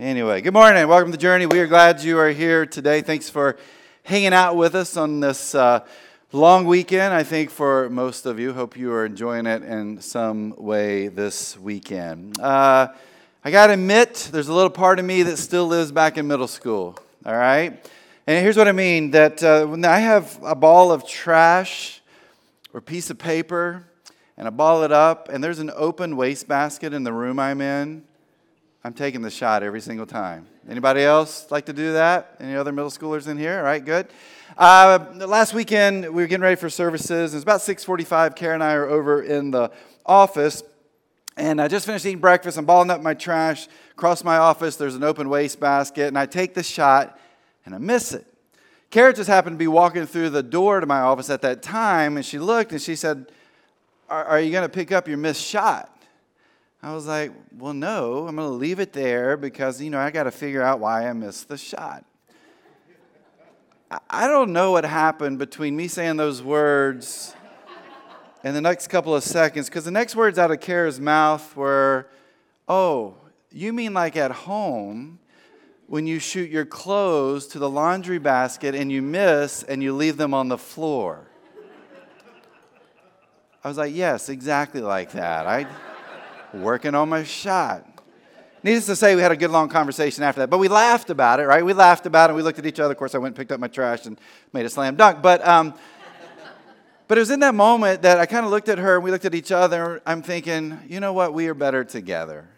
Anyway, good morning. Welcome to Journey. We are glad you are here today. Thanks for hanging out with us on this uh, long weekend. I think for most of you, hope you are enjoying it in some way this weekend. Uh, I got to admit, there's a little part of me that still lives back in middle school. All right, and here's what I mean: that uh, when I have a ball of trash or piece of paper, and I ball it up, and there's an open wastebasket in the room I'm in I'm taking the shot every single time. Anybody else like to do that? Any other middle schoolers in here? All right, good. Uh, last weekend we were getting ready for services. And it's about 6:45. Karen and I are over in the office, and I just finished eating breakfast. I'm balling up my trash. Across my office, there's an open waste basket, and I take the shot, and I miss it. Karen just happened to be walking through the door to my office at that time, and she looked and she said, "Are, are you going to pick up your missed shot?" I was like, well, no, I'm going to leave it there because, you know, I got to figure out why I missed the shot. I don't know what happened between me saying those words and the next couple of seconds because the next words out of Kara's mouth were, oh, you mean like at home when you shoot your clothes to the laundry basket and you miss and you leave them on the floor? I was like, yes, exactly like that. I working on my shot. Needless to say, we had a good long conversation after that, but we laughed about it, right? We laughed about it. And we looked at each other. Of course, I went and picked up my trash and made a slam dunk. But, um, but it was in that moment that I kind of looked at her and we looked at each other. I'm thinking, you know what? We are better together.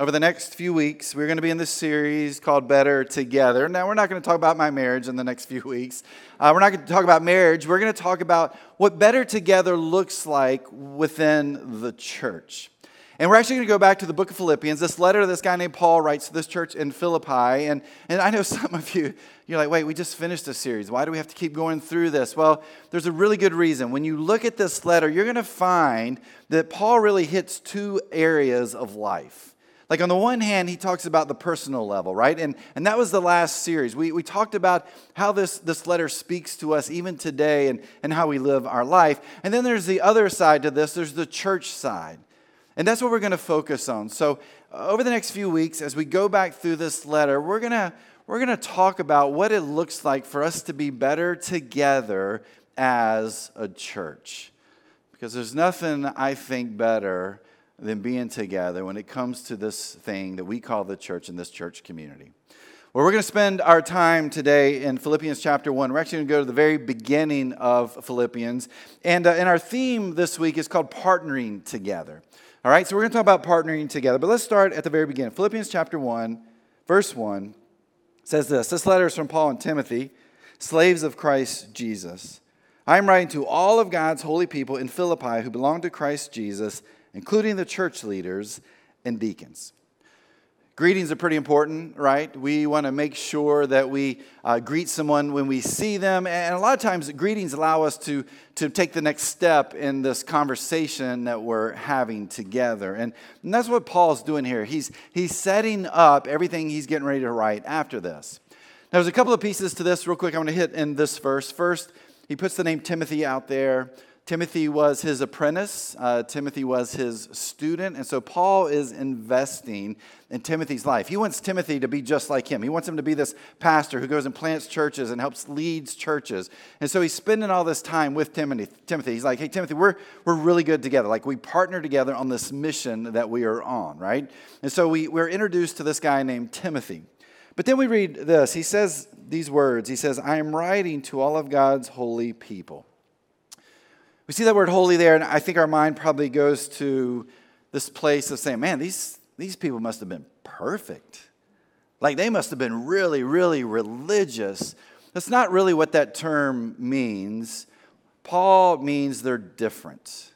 Over the next few weeks, we're going to be in this series called Better Together. Now, we're not going to talk about my marriage in the next few weeks. Uh, we're not going to talk about marriage. We're going to talk about what better together looks like within the church. And we're actually going to go back to the book of Philippians, this letter this guy named Paul writes to this church in Philippi. And, and I know some of you, you're like, wait, we just finished a series. Why do we have to keep going through this? Well, there's a really good reason. When you look at this letter, you're going to find that Paul really hits two areas of life. Like, on the one hand, he talks about the personal level, right? And, and that was the last series. We, we talked about how this, this letter speaks to us even today and, and how we live our life. And then there's the other side to this there's the church side. And that's what we're going to focus on. So, uh, over the next few weeks, as we go back through this letter, we're going to we're going to talk about what it looks like for us to be better together as a church. Because there's nothing I think better than being together when it comes to this thing that we call the church and this church community. Well, we're going to spend our time today in Philippians chapter 1. We're actually going to go to the very beginning of Philippians. And, uh, and our theme this week is called Partnering Together. All right, so we're going to talk about partnering together. But let's start at the very beginning. Philippians chapter 1, verse 1 says this This letter is from Paul and Timothy, slaves of Christ Jesus. I am writing to all of God's holy people in Philippi who belong to Christ Jesus including the church leaders and deacons. Greetings are pretty important, right? We want to make sure that we uh, greet someone when we see them. And a lot of times, greetings allow us to, to take the next step in this conversation that we're having together. And, and that's what Paul's doing here. He's, he's setting up everything he's getting ready to write after this. Now, there's a couple of pieces to this, real quick, I'm going to hit in this verse. First, he puts the name Timothy out there. Timothy was his apprentice, uh, Timothy was his student, and so Paul is investing in Timothy's life. He wants Timothy to be just like him. He wants him to be this pastor who goes and plants churches and helps leads churches. And so he's spending all this time with Timothy. Timothy. He's like, hey, Timothy, we're, we're really good together. Like we partner together on this mission that we are on, right? And so we, we're introduced to this guy named Timothy. But then we read this. He says these words. He says, I am writing to all of God's holy people. We see that word holy there, and I think our mind probably goes to this place of saying, man, these, these people must have been perfect. Like they must have been really, really religious. That's not really what that term means. Paul means they're different.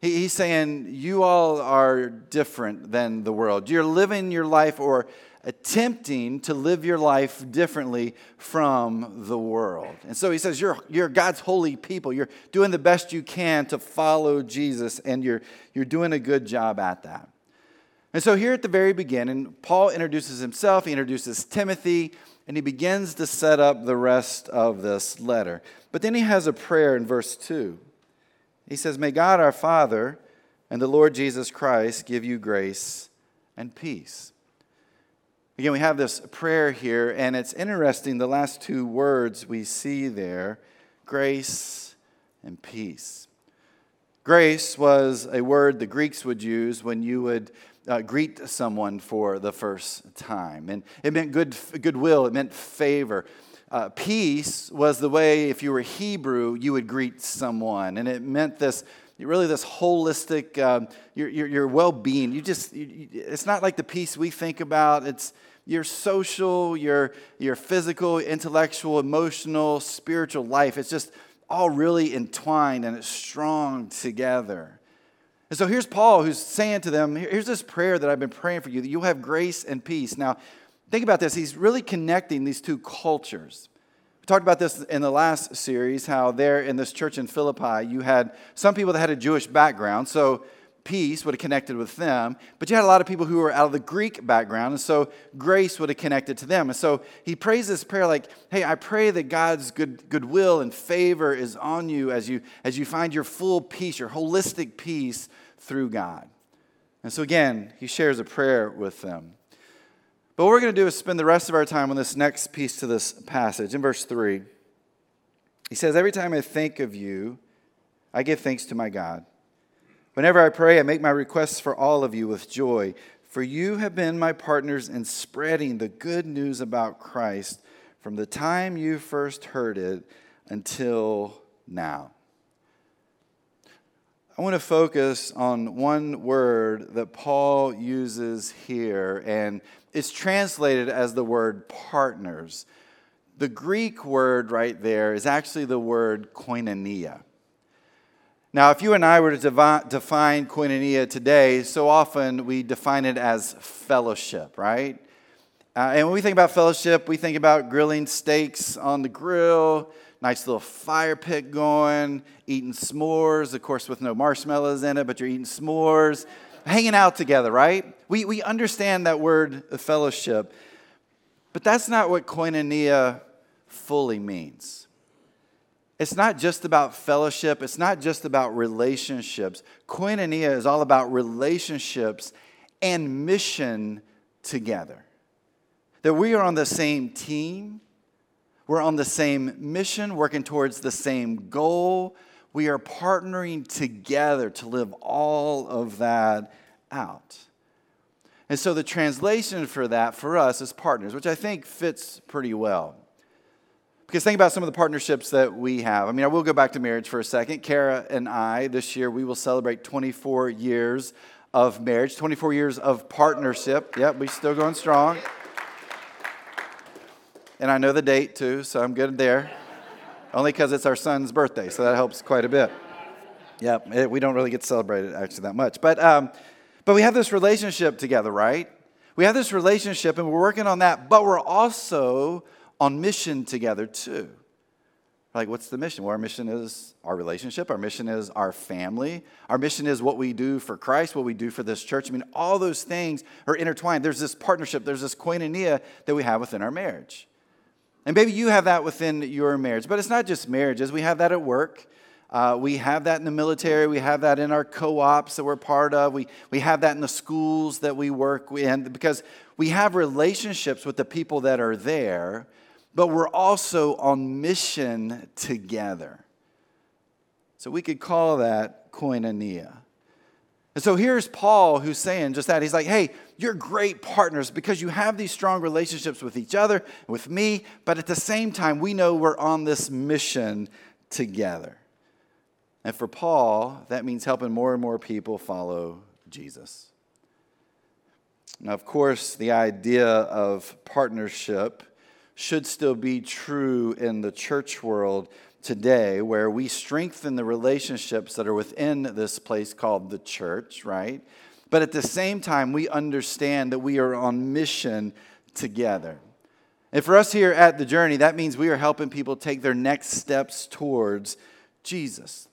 he's saying, You all are different than the world. You're living your life or attempting to live your life differently from the world. And so he says, You're, you're God's holy people. You're doing the best you can to follow Jesus, and you're, you're doing a good job at that. And so, here at the very beginning, Paul introduces himself, he introduces Timothy, and he begins to set up the rest of this letter. But then he has a prayer in verse 2. He says, May God our Father and the Lord Jesus Christ give you grace and peace. Again, we have this prayer here, and it's interesting the last two words we see there grace and peace. Grace was a word the Greeks would use when you would uh, greet someone for the first time. And it meant good, goodwill, it meant favor. Uh, peace was the way, if you were Hebrew, you would greet someone. And it meant this really this holistic, um, your, your, your well being. You just, you, it's not like the peace we think about. It's, your social, your, your physical, intellectual, emotional, spiritual life. It's just all really entwined and it's strong together. And so here's Paul who's saying to them, here's this prayer that I've been praying for you, that you'll have grace and peace. Now, think about this. He's really connecting these two cultures. Talked about this in the last series, how there in this church in Philippi, you had some people that had a Jewish background. So peace would have connected with them, but you had a lot of people who were out of the Greek background, and so grace would have connected to them. And so he prays this prayer like, hey, I pray that God's good goodwill and favor is on you as you as you find your full peace, your holistic peace through God. And so again, he shares a prayer with them. But what we're going to do is spend the rest of our time on this next piece to this passage. In verse 3, he says, Every time I think of you, I give thanks to my God. Whenever I pray, I make my requests for all of you with joy, for you have been my partners in spreading the good news about Christ from the time you first heard it until now. I want to focus on one word that Paul uses here, and it's translated as the word partners. The Greek word right there is actually the word koinonia. Now, if you and I were to define koinonia today, so often we define it as fellowship, right? Uh, and when we think about fellowship, we think about grilling steaks on the grill, nice little fire pit going, eating s'mores, of course, with no marshmallows in it, but you're eating s'mores, hanging out together, right? We, we understand that word fellowship, but that's not what koinonia fully means. It's not just about fellowship, it's not just about relationships. Koinonia is all about relationships and mission together. That we are on the same team, we're on the same mission, working towards the same goal. We are partnering together to live all of that out. And so the translation for that for us is partners, which I think fits pretty well. Because think about some of the partnerships that we have. I mean, I will go back to marriage for a second. Kara and I, this year, we will celebrate 24 years of marriage, 24 years of partnership. Yep, we're still going strong. And I know the date too, so I'm good there. Only because it's our son's birthday, so that helps quite a bit. Yep, it, we don't really get to celebrate it actually that much. But, um, but we have this relationship together, right? We have this relationship and we're working on that, but we're also on mission together too. Like, what's the mission? Well, our mission is our relationship. Our mission is our family. Our mission is what we do for Christ, what we do for this church. I mean, all those things are intertwined. There's this partnership, there's this koinonia that we have within our marriage. And maybe you have that within your marriage, but it's not just marriages. We have that at work. Uh, we have that in the military. We have that in our co ops that we're part of. We, we have that in the schools that we work in because we have relationships with the people that are there but we're also on mission together. So we could call that koinonia. And so here's Paul who's saying just that. He's like, hey, you're great partners because you have these strong relationships with each other, with me, but at the same time, we know we're on this mission together. And for Paul, that means helping more and more people follow Jesus. Now, of course, the idea of partnership should still be true in the church world today, where we strengthen the relationships that are within this place called the church, right? But at the same time, we understand that we are on mission together. And for us here at the journey, that means we are helping people take their next steps towards Jesus.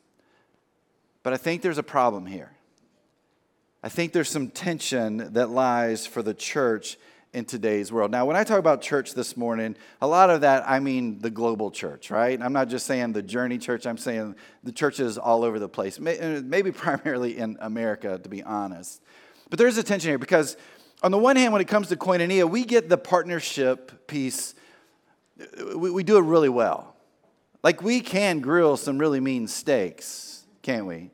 But I think there's a problem here. I think there's some tension that lies for the church in today's world. Now, when I talk about church this morning, a lot of that, I mean the global church, right? I'm not just saying the Journey Church, I'm saying the churches all over the place, uh, maybe primarily in America, to be honest. But there's a tension here because on the one hand, when it comes to koinonia, we get the partnership piece, uh, we, we do it really well. Like we can grill some really mean steaks, can't we?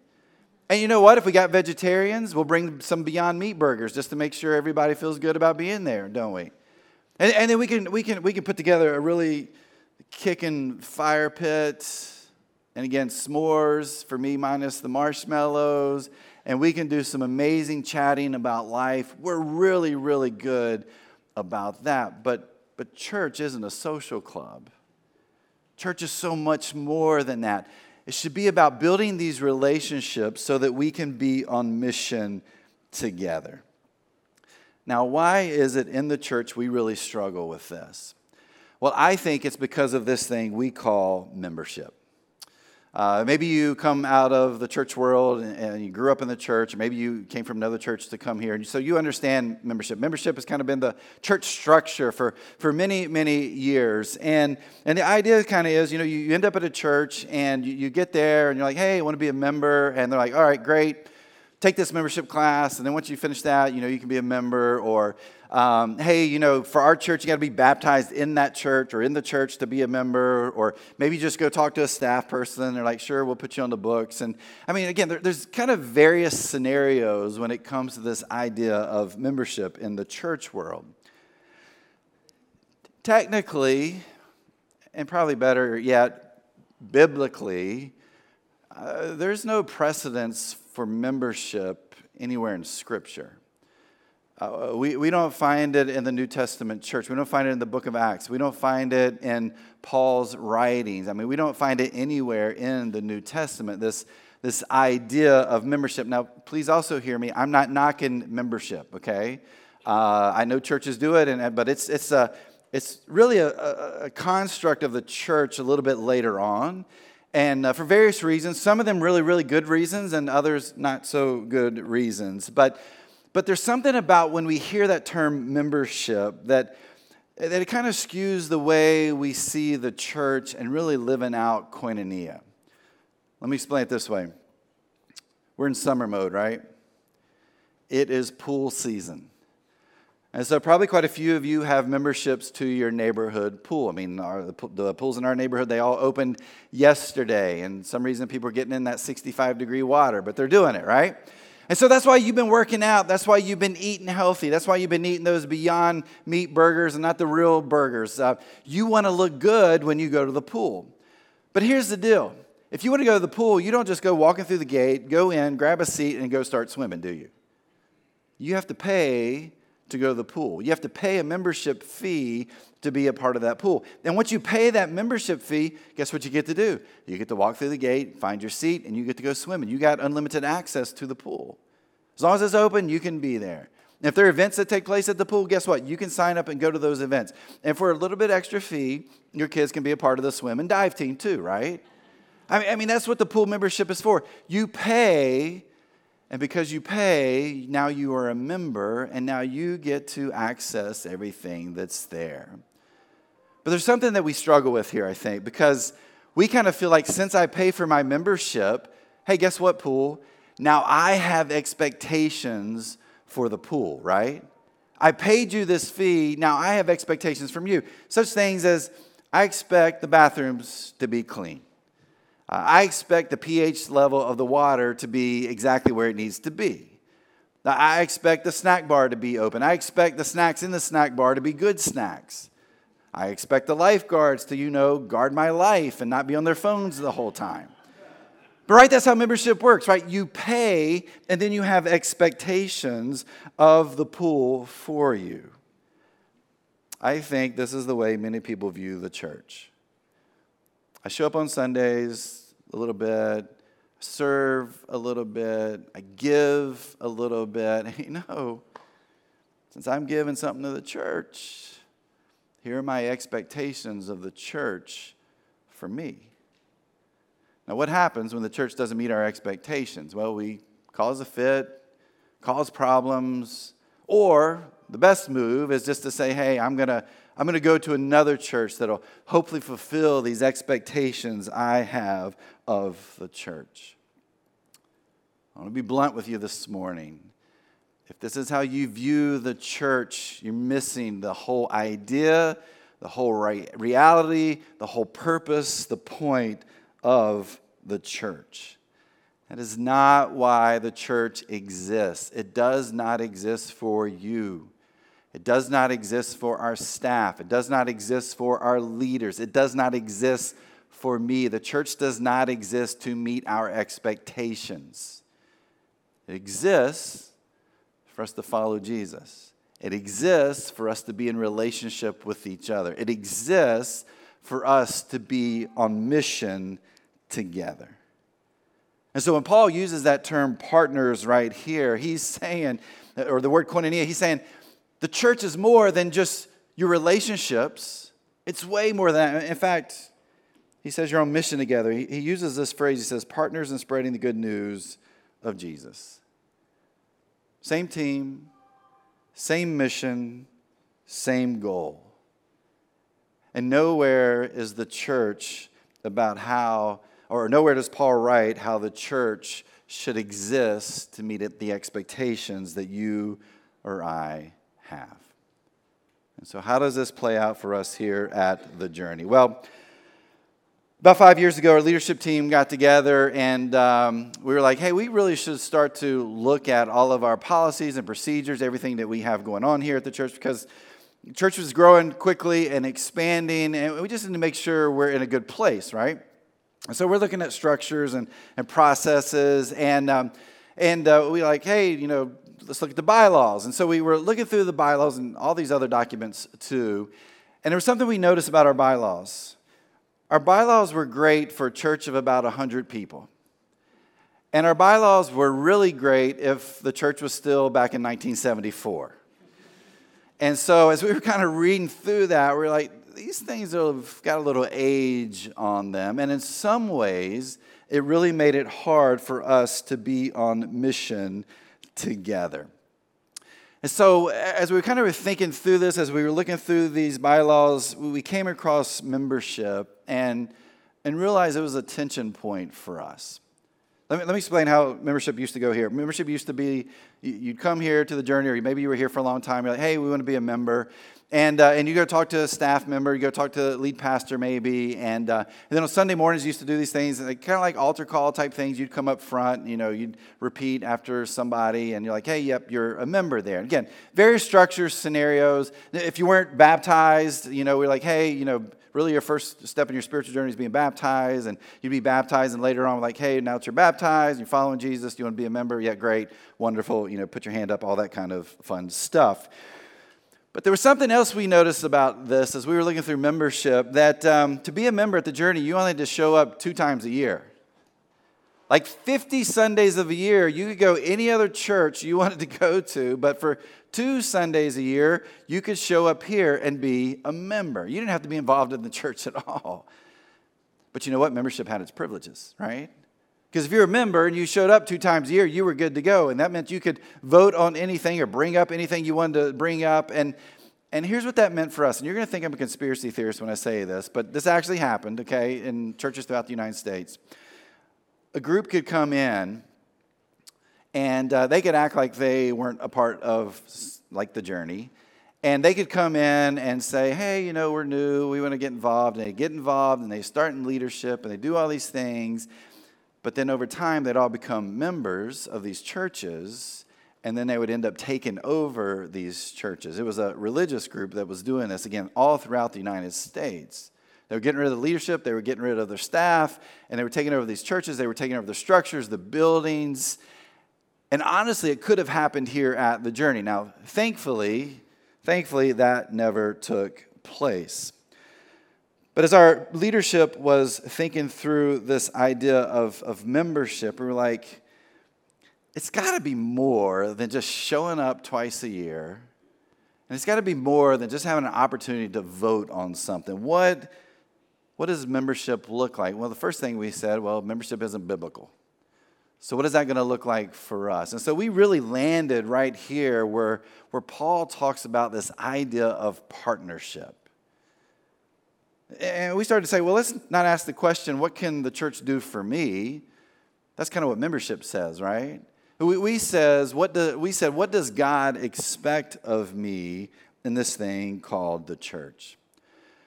And you know what? If we got vegetarians, we'll bring some Beyond Meat burgers just to make sure everybody feels good about being there, don't we? And, and then we can, we, can, we can put together a really kicking fire pit. And again, s'mores for me, minus the marshmallows. And we can do some amazing chatting about life. We're really, really good about that. But, but church isn't a social club. Church is so much more than that. It should be about building these relationships so that we can be on mission together. Now, why is it in the church we really struggle with this? Well, I think it's because of this thing we call membership. Uh, maybe you come out of the church world and, and, you grew up in the church, maybe you came from another church to come here. And so you understand membership. Membership has kind of been the church structure for, for many, many years. And, and the idea kind of is you know, you, end up at a church and you, you get there and you're like, hey, I want to be a member. And they're like, all right, great take this membership class, and then once you finish that, you know, you can be a member. Or, um, hey, you know, for our church, you got to be baptized in that church or in the church to be a member. Or maybe just go talk to a staff person. They're like, sure, we'll put you on the books. And I mean, again, there, there's kind of various scenarios when it comes to this idea of membership in the church world. Technically, and probably better yet, biblically, uh, there's no precedence for membership anywhere in Scripture. Uh, we, we don't find it in the New Testament church. We don't find it in the book of Acts. We don't find it in Paul's writings. I mean, we don't find it anywhere in the New Testament, this, this idea of membership. Now, please also hear me. I'm not knocking membership, okay? Uh, I know churches do it, and, but it's, it's, a, it's really a, a, a construct of the church a little bit later on and uh, for various reasons some of them really really good reasons and others not so good reasons. But but there's something about when we hear that term membership that that it kind of skews the way we see the church and really living out koinonia. Let me explain it this way. We're in summer mode right? It is pool season and so, probably quite a few of you have memberships to your neighborhood pool. I mean, our, the, the, pools in our neighborhood, they all opened yesterday. And some reason people are getting in that 65 degree water, but they're doing it, right? And so that's why you've been working out. That's why you've been eating healthy. That's why you've been eating those beyond meat burgers and not the real burgers. Uh, you want to look good when you go to the pool. But here's the deal if you want to go to the pool, you don't just go walking through the gate, go in, grab a seat, and go start swimming, do you? You have to pay to go to the pool. You have to pay a membership fee to be a part of that pool. And once you pay that membership fee, guess what you get to do? You get to walk through the gate, find your seat, and you get to go swimming. You got unlimited access to the pool. As long as it's open, you can be there. If there are events that take place at the pool, guess what? You can sign up and go to those events. And for a little bit extra fee, your kids can be a part of the swim and dive team too, right? I mean, I mean that's what the pool membership is for. You pay and because you pay, now you are a member, and now you get to access everything that's there. But there's something that we struggle with here, I think, because we kind of feel like since I pay for my membership, hey, guess what, pool? Now I have expectations for the pool, right? I paid you this fee, now I have expectations from you. Such things as I expect the bathrooms to be clean. Uh, I expect the pH level of the water to be exactly where it needs to be. Now, I expect the snack bar to be open. I expect the snacks in the snack bar to be good snacks. I expect the lifeguards to, you know, guard my life and not be on their phones the whole time. But, right, that's how membership works, right? You pay and then you have expectations of the pool for you. I think this is the way many people view the church. I show up on Sundays, a little bit, serve a little bit, I give a little bit. You know, since I'm giving something to the church, here are my expectations of the church for me. Now, what happens when the church doesn't meet our expectations? Well, we cause a fit, cause problems, or the best move is just to say, hey, I'm going to I'm going to go to another church that'll hopefully fulfill these expectations I have of the church. I want to be blunt with you this morning. if this is how you view the church, you're missing the whole idea, the whole reality, the whole purpose, the point of the church. That is not why the church exists. It does not exist for you. It does not exist for our staff. It does not exist for our leaders. It does not exist for me. The church does not exist to meet our expectations. It exists for us to follow Jesus. It exists for us to be in relationship with each other. It exists for us to be on mission together. And so when Paul uses that term partners right here, he's saying, or the word koinonia, he's saying the church is more than just your relationships. It's way more than that. In fact, he says you're on mission together. He, he uses this phrase, he says, partners in spreading the good news of Jesus. Same team, same mission, same goal. And nowhere is the church about how, or nowhere does Paul write how the church should exist to meet the expectations that you or I have. And so, how does this play out for us here at the journey? Well, about five years ago, our leadership team got together and um, we were like, hey, we really should start to look at all of our policies and procedures, everything that we have going on here at the church, because the church was growing quickly and expanding, and we just need to make sure we're in a good place, right? And so we're looking at structures and, and processes, and, um, and uh, we like, hey, you know, let's look at the bylaws. And so we were looking through the bylaws and all these other documents too, and there was something we noticed about our bylaws. Our bylaws were great for a church of about 100 people. And our bylaws were really great if the church was still back in 1974. And so as we were kind of reading through that, we are like, these things have got a little age on them. And in some ways, it really made it hard for us to be on mission together. And so, as we were kind of thinking through this, as we were looking through these bylaws, we came across membership and, and realized it was a tension point for us. Let me, let me explain how membership used to go here. Membership used to be you'd come here to the journey, or maybe you were here for a long time. You're like, hey, we want to be a member. And, uh, and you go talk to a staff member, you go talk to lead pastor maybe. And, uh, and then on Sunday mornings, you used to do these things, kind of like altar call type things. You'd come up front, you know, you'd repeat after somebody, and you're like, hey, yep, you're a member there. And again, various structures, scenarios. If you weren't baptized, you know, we're like, hey, you know, really your first step in your spiritual journey is being baptized, and you'd be baptized, and later on, like, hey, now that you're baptized, you're following Jesus, you want to be a member? Yeah, great, wonderful, you know, put your hand up, all that kind of fun stuff. But there was something else we noticed about this as we were looking through membership that um, to be a member at the journey, you only had to show up two times a year. Like 50 Sundays of a year, you could go any other church you wanted to go to, but for two Sundays a year, you could show up here and be a member. You didn't have to be involved in the church at all. But you know what? Membership had its privileges, right? Because if you're a member and you showed up two times a year, you were good to go. And that meant you could vote on anything or bring up anything you wanted to bring up. And, and here's what that meant for us. And you're going to think I'm a conspiracy theorist when I say this, but this actually happened, okay, in churches throughout the United States. A group could come in and uh, they could act like they weren't a part of like the journey and they could come in and say hey you know we're new we want to get involved and they get involved and they start in leadership and they do all these things but then over time they'd all become members of these churches and then they would end up taking over these churches it was a religious group that was doing this again all throughout the united states they were getting rid of the leadership they were getting rid of their staff and they were taking over these churches they were taking over the structures the buildings and honestly, it could have happened here at the journey. Now, thankfully, thankfully, that never took place. But as our leadership was thinking through this idea of, of membership, we were like, it's got to be more than just showing up twice a year. And it's got to be more than just having an opportunity to vote on something. What, what does membership look like? Well, the first thing we said, well, membership isn't biblical. So, what is that going to look like for us? And so, we really landed right here where, where Paul talks about this idea of partnership. And we started to say, well, let's not ask the question, what can the church do for me? That's kind of what membership says, right? We, we, says, what do, we said, what does God expect of me in this thing called the church?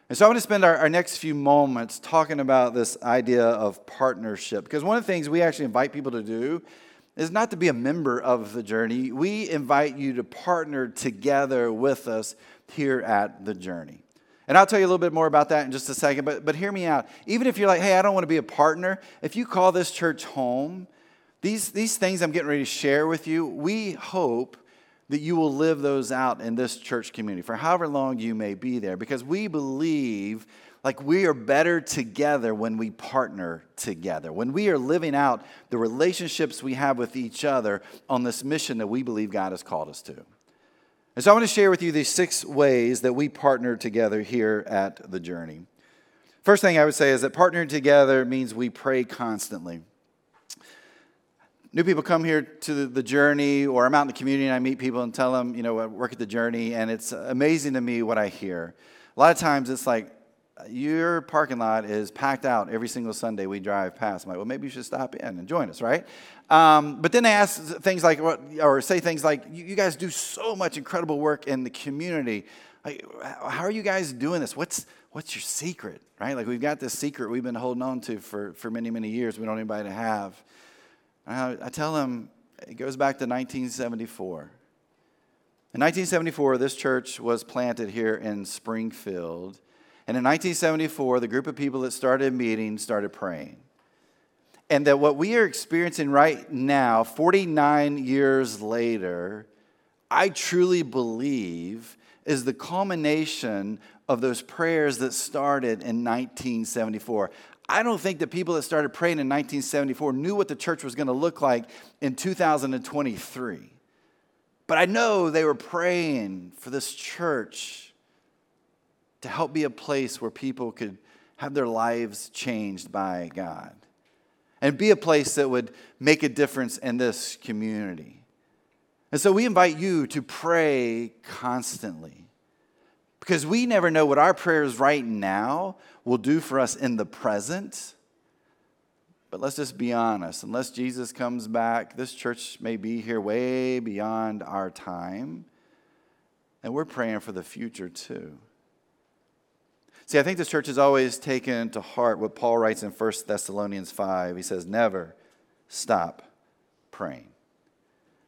And so I want to spend our, our next few moments talking about this idea of partnership. Because one of the things we actually invite people to do is not to be a member of the journey. We invite you to partner together with us here at the journey. And I'll tell you a little bit more about that in just a second, but, but hear me out. Even if you're like, hey, I don't want to be a partner, if you call this church home, these, these things I'm getting ready to share with you, we hope that you will live those out in this church community for however long you may be there because we believe like we are better together when we partner together, when we are living out the relationships we have with each other on this mission that we believe God has called us to. And so I want to share with you these six ways that we partner together here at the journey. First thing I would say is that partnering together means we pray constantly. New people come here to the journey, or I'm out in the community and I meet people and tell them, you know, I work at the journey, and it's amazing to me what I hear. A lot of times it's like, your parking lot is packed out every single Sunday we drive past. I'm like, well, maybe you should stop in and join us, right? Um, but then they ask things like, or say things like, you guys do so much incredible work in the community. Like, how are you guys doing this? What's, what's your secret, right? Like, we've got this secret we've been holding on to for, for many, many years. We don't anybody to have. I, I tell them it goes back to 1974. In 1974, this church was planted here in Springfield. And in 1974, the group of people that started meeting started praying. And that what we are experiencing right now, 49 years later, I truly believe is the culmination of those prayers that started in 1974. I don't think the people that started praying in 1974 knew what the church was going to look like in 2023. But I know they were praying for this church to help be a place where people could have their lives changed by God and be a place that would make a difference in this community. And so we invite you to pray constantly because we never know what our prayers right now will do for us in the present. But let's just be honest. Unless Jesus comes back, this church may be here way beyond our time. And we're praying for the future too. See, I think this church has always taken to heart what Paul writes in 1 Thessalonians 5. He says, Never stop praying.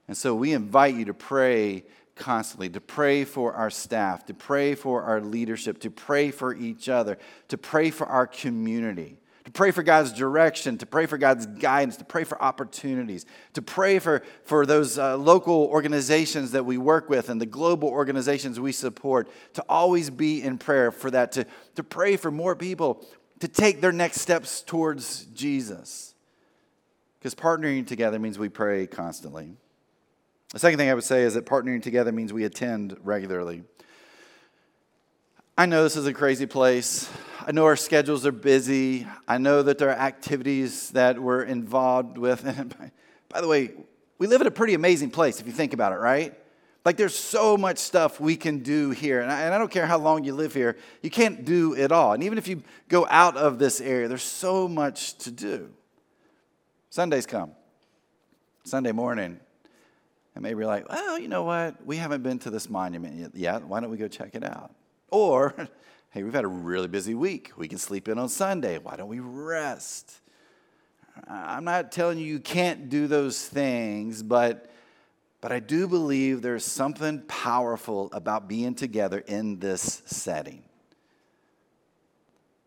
And so we invite you to pray constantly, to pray for our staff, to pray for our leadership, to pray for each other, to pray for our community to pray for God's direction, to pray for God's guidance, to pray for opportunities, to pray for, for those uh, local organizations that we work with and the global organizations we support, to always be in prayer for that, to, to pray for more people to take their next steps towards Jesus. Because partnering together means we pray constantly. The second thing I would say is that partnering together means we attend regularly. I know this is a crazy place. I know our schedules are busy. I know that there are activities that we're involved with. And by the way, we live in a pretty amazing place if you think about it, right? Like there's so much stuff we can do here. And I, and I, don't care how long you live here, you can't do it all. And even if you go out of this area, there's so much to do. Sundays come, Sunday morning. And maybe you're like, well, you know what? We haven't been to this monument yet. Why don't we go check it out? Or Hey, we've had a really busy week. We can sleep in on Sunday. Why don't we rest? I'm not telling you you can't do those things, but, but I do believe there's something powerful about being together in this setting.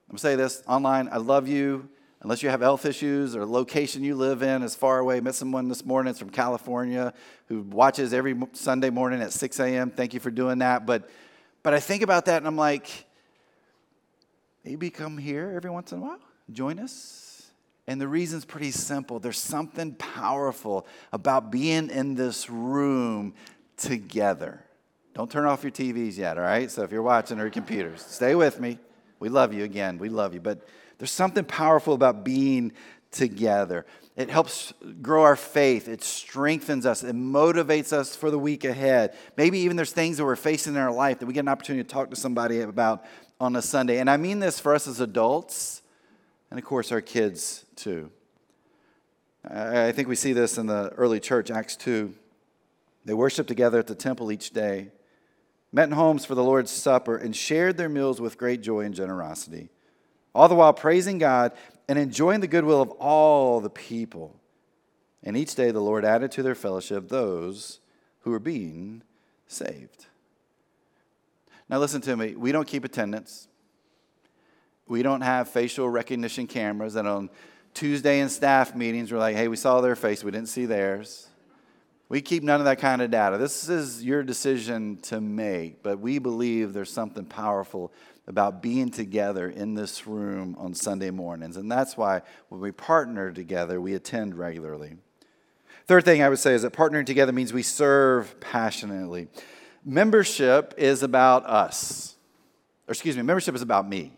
I'm gonna say this online, I love you. Unless you have health issues or location you live in is far away. Met someone this morning, it's from California, who watches every Sunday morning at 6 a.m. Thank you for doing that. But, but I think about that and I'm like, maybe come here every once in a while, join us. And the reason's pretty simple. There's something powerful about being in this room together. Don't turn off your TVs yet, all right? So if you're watching or your computers, stay with me. We love you again. We love you. But there's something powerful about being together. It helps grow our faith. It strengthens us. It motivates us for the week ahead. Maybe even there's things that we're facing in our life that we get an opportunity to talk to somebody about on a Sunday. And I mean this for us as adults and, of course, our kids too. I think we see this in the early church, Acts 2. They worshiped together at the temple each day, met in homes for the Lord's Supper, and shared their meals with great joy and generosity, all the while praising God and enjoying the goodwill of all the people. And each day the Lord added to their fellowship those who were being saved. Now, listen to me. We don't keep attendance. We don't have facial recognition cameras that on Tuesday in staff meetings we're like, hey, we saw their face, we didn't see theirs. We keep none of that kind of data. This is your decision to make, but we believe there's something powerful about being together in this room on Sunday mornings. And that's why when we partner together, we attend regularly. Third thing I would say is that partnering together means we serve passionately. Membership is about us, or excuse me, membership is about me.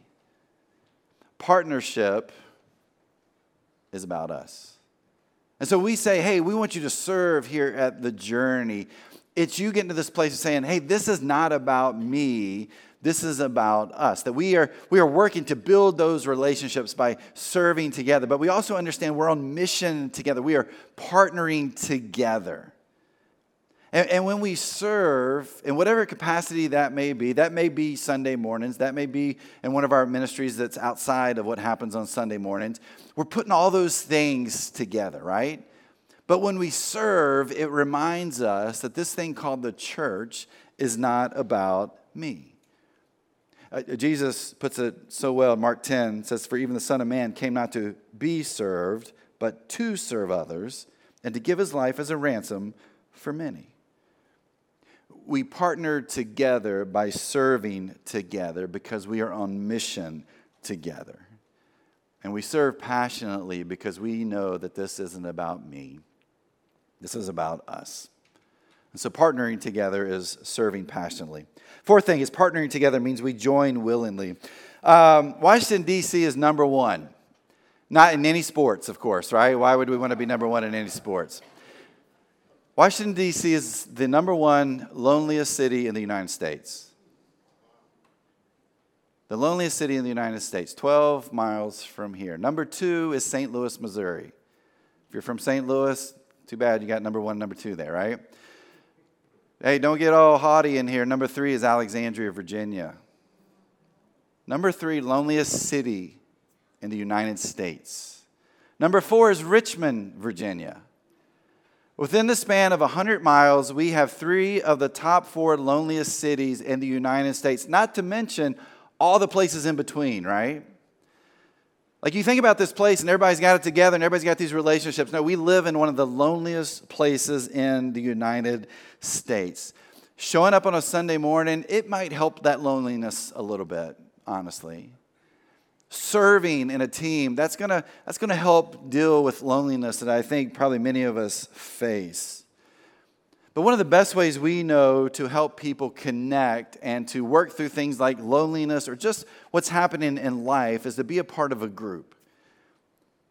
Partnership is about us. And so we say, hey, we want you to serve here at the journey. It's you getting to this place of saying, hey, this is not about me. This is about us. That we are, we are working to build those relationships by serving together. But we also understand we're on mission together. We are partnering together. And, and, when we serve, in whatever capacity that may be, that may be Sunday mornings, that may be in one of our ministries that's outside of what happens on Sunday mornings, we're putting all those things together, right? But when we serve, it reminds us that this thing called the church is not about me. Uh, Jesus puts it so well. in Mark 10 says, For even the Son of Man came not to be served, but to serve others, and to give his life as a ransom for many we partner together by serving together because we are on mission together. And we serve passionately because we know that this isn't about me, this is about us. And so partnering together is serving passionately. Fourth thing is partnering together means we join willingly. Um, Washington, D.C. is number one. Not in any sports, of course, right? Why would we want to be number one in any sports? Washington, D.C. is the number one loneliest city in the United States. The loneliest city in the United States, 12 miles from here. Number two is St. Louis, Missouri. If you're from St. Louis, too bad you got number one, number two there, right? Hey, don't get all haughty in here. Number three is Alexandria, Virginia. Number three, loneliest city in the United States. Number four is Richmond, Virginia. Within the span of 100 miles, we have three of the top four loneliest cities in the United States, not to mention all the places in between, right? Like you think about this place and everybody's got it together and everybody's got these relationships. No, we live in one of the loneliest places in the United States. Showing up on a Sunday morning, it might help that loneliness a little bit, honestly serving in a team, that's gonna, that's gonna help deal with loneliness that I think probably many of us face. But one of the best ways we know to help people connect and to work through things like loneliness or just what's happening in life is to be a part of a group.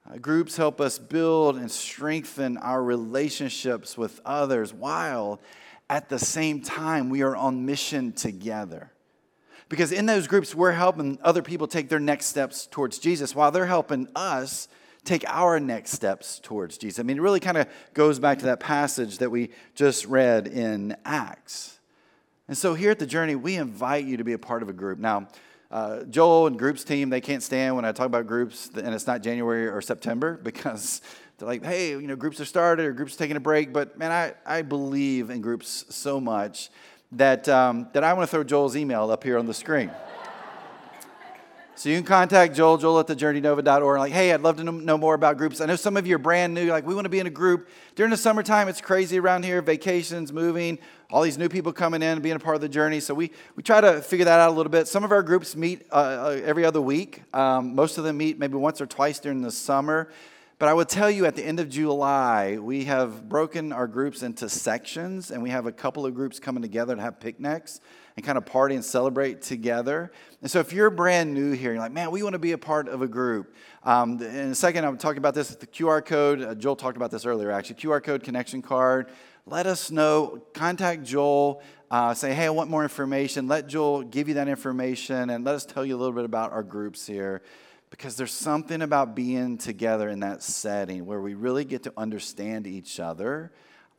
Uh, groups help us build and strengthen our relationships with others while at the same time we are on mission together. Because in those groups, we're helping other people take their next steps towards Jesus while they're helping us take our next steps towards Jesus. I mean, it really kind of goes back to that passage that we just read in Acts. And so here at the journey, we invite you to be a part of a group. Now, uh, Joel and groups team, they can't stand when I talk about groups and it's not January or September because they're like, hey, you know, groups are started or groups are taking a break. But man, I, I believe in groups so much that, um, that I want to throw Joel's email up here on the screen. So you can contact Joel, joel at thejourneynova.org. Like, hey, I'd love to know more about groups. I know some of you are brand new. Like, we want to be in a group. During the summertime, it's crazy around here. Vacations, moving, all these new people coming in and being a part of the journey. So we, we try to figure that out a little bit. Some of our groups meet uh, uh every other week. Um, most of them meet maybe once or twice during the summer. But I will tell you at the end of July, we have broken our groups into sections, and we have a couple of groups coming together to have picnics and kind of party and celebrate together. And so if you're brand new here, you're like, man, we want to be a part of a group. Um, in a second, I'm talking about this, the QR code. Uh, Joel talked about this earlier, actually. QR code connection card. Let us know. Contact Joel. Uh, say, hey, I want more information. Let Joel give you that information and let us tell you a little bit about our groups here because there's something about being together in that setting where we really get to understand each other.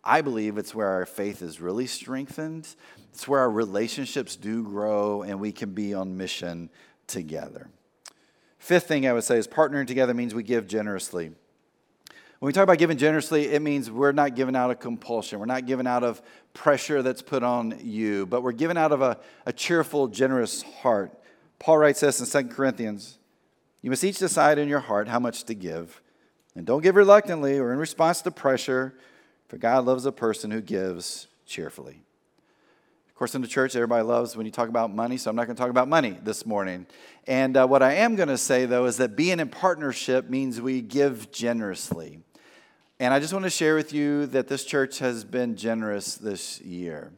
I believe it's where our faith is really strengthened. It's where our relationships do grow and we can be on mission together. Fifth thing I would say is partnering together means we give generously. When we talk about giving generously, it means we're not giving out of compulsion. We're not giving out of pressure that's put on you, but we're giving out of a, a cheerful, generous heart. Paul writes this in 2 Corinthians You must each decide in your heart how much to give. And don't give reluctantly or in response to pressure, for God loves a person who gives cheerfully. Of course, in the church, everybody loves when you talk about money, so I'm not going to talk about money this morning. And uh, what I am going to say, though, is that being in partnership means we give generously. And I just want to share with you that this church has been generous this year.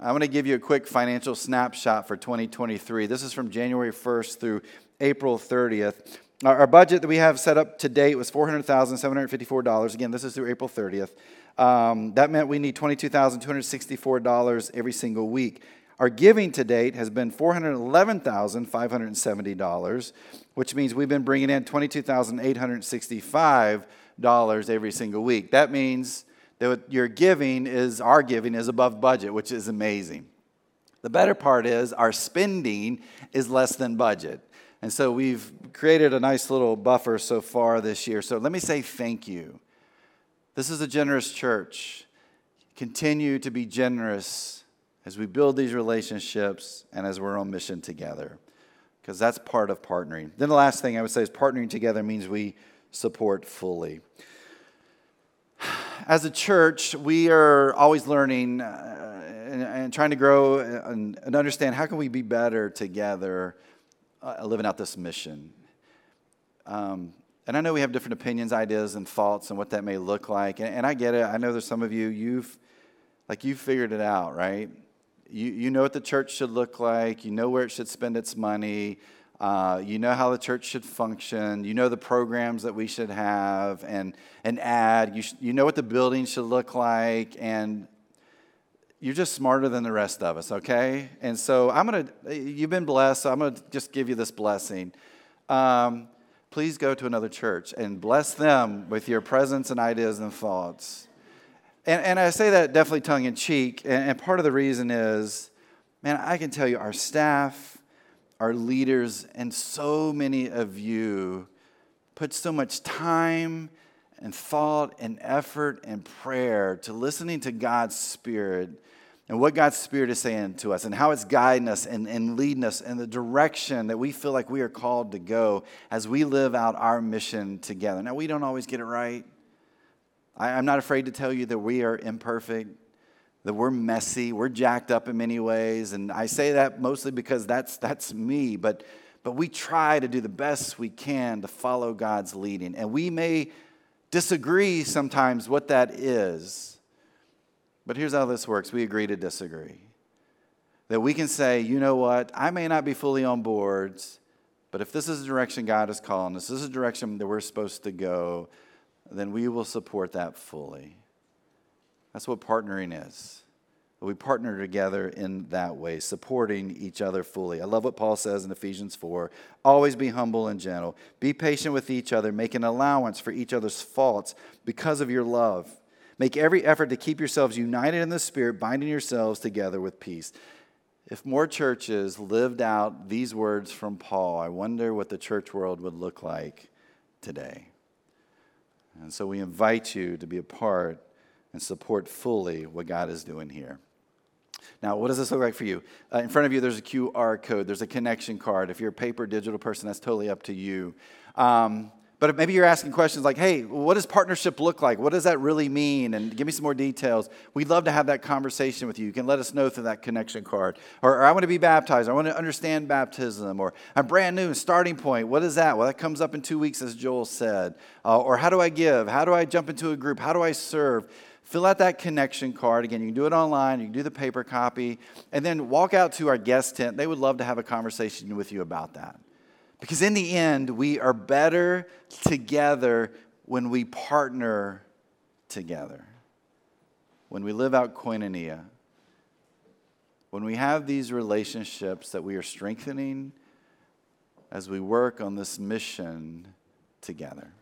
I want to give you a quick financial snapshot for 2023. This is from January 1st through April 30th. Our budget that we have set up to date was $400,754. Again, this is through April 30th. Um, that meant we need $22,264 every single week. Our giving to date has been $411,570, which means we've been bringing in $22,865 every single week. That means that your giving is our giving is above budget, which is amazing. The better part is our spending is less than budget. And so we've created a nice little buffer so far this year. So let me say thank you. This is a generous church. Continue to be generous as we build these relationships and as we're on mission together, because that's part of partnering. Then the last thing I would say is partnering together means we support fully. As a church, we are always learning uh, and, trying to grow and, understand how can we be better together uh, living out this mission. Um, and I know we have different opinions, ideas, and thoughts and what that may look like. And, and I get it. I know there's some of you, you've like you've figured it out, right? You, you know what the church should look like. You know where it should spend its money. Uh, you know how the church should function. You know the programs that we should have and, and add. You, sh- you know what the building should look like. And you're just smarter than the rest of us, okay? And so I'm to, you've been blessed, so I'm to just give you this blessing. Um, please go to another church and bless them with your presence and ideas and thoughts. And, and I say that definitely tongue in cheek. And, and part of the reason is, man, I can tell you our staff, our leaders, and so many of you put so much time and thought and effort and prayer to listening to God's Spirit and what God's Spirit is saying to us and how it's guiding us and, and leading us in the direction that we feel like we are called to go as we live out our mission together. Now, we don't always get it right. I, I'm not afraid to tell you that we are imperfect that we're messy, we're jacked up in many ways. And I say that mostly because that's, that's me, but, but we try to do the best we can to follow God's leading. And we may disagree sometimes what that is, but here's how this works we agree to disagree. That we can say, you know what, I may not be fully on boards, but if this is the direction God is calling us, this is the direction that we're supposed to go, then we will support that fully. That's what partnering is. We partner together in that way, supporting each other fully. I love what Paul says in Ephesians 4 always be humble and gentle, be patient with each other, make an allowance for each other's faults because of your love. Make every effort to keep yourselves united in the Spirit, binding yourselves together with peace. If more churches lived out these words from Paul, I wonder what the church world would look like today. And so we invite you to be a part and support fully what God is doing here. Now, what does this look like for you? Uh, in front of you, there's a QR code, there's a connection card. If you're a paper digital person, that's totally up to you. Um, but maybe you're asking questions like, hey, what does partnership look like? What does that really mean? And give me some more details. We'd love to have that conversation with you. You can let us know through that connection card. Or, or I want to be baptized. I want to understand baptism. Or I'm brand new, starting point. What is that? Well, that comes up in two weeks, as Joel said. Uh, or how do I give? How do I jump into a group? How do I serve? Fill out that connection card. Again, you can do it online, you can do the paper copy, and then walk out to our guest tent. They would love to have a conversation with you about that. Because in the end, we are better together when we partner together, when we live out koinonia, when we have these relationships that we are strengthening, as we work on this mission together.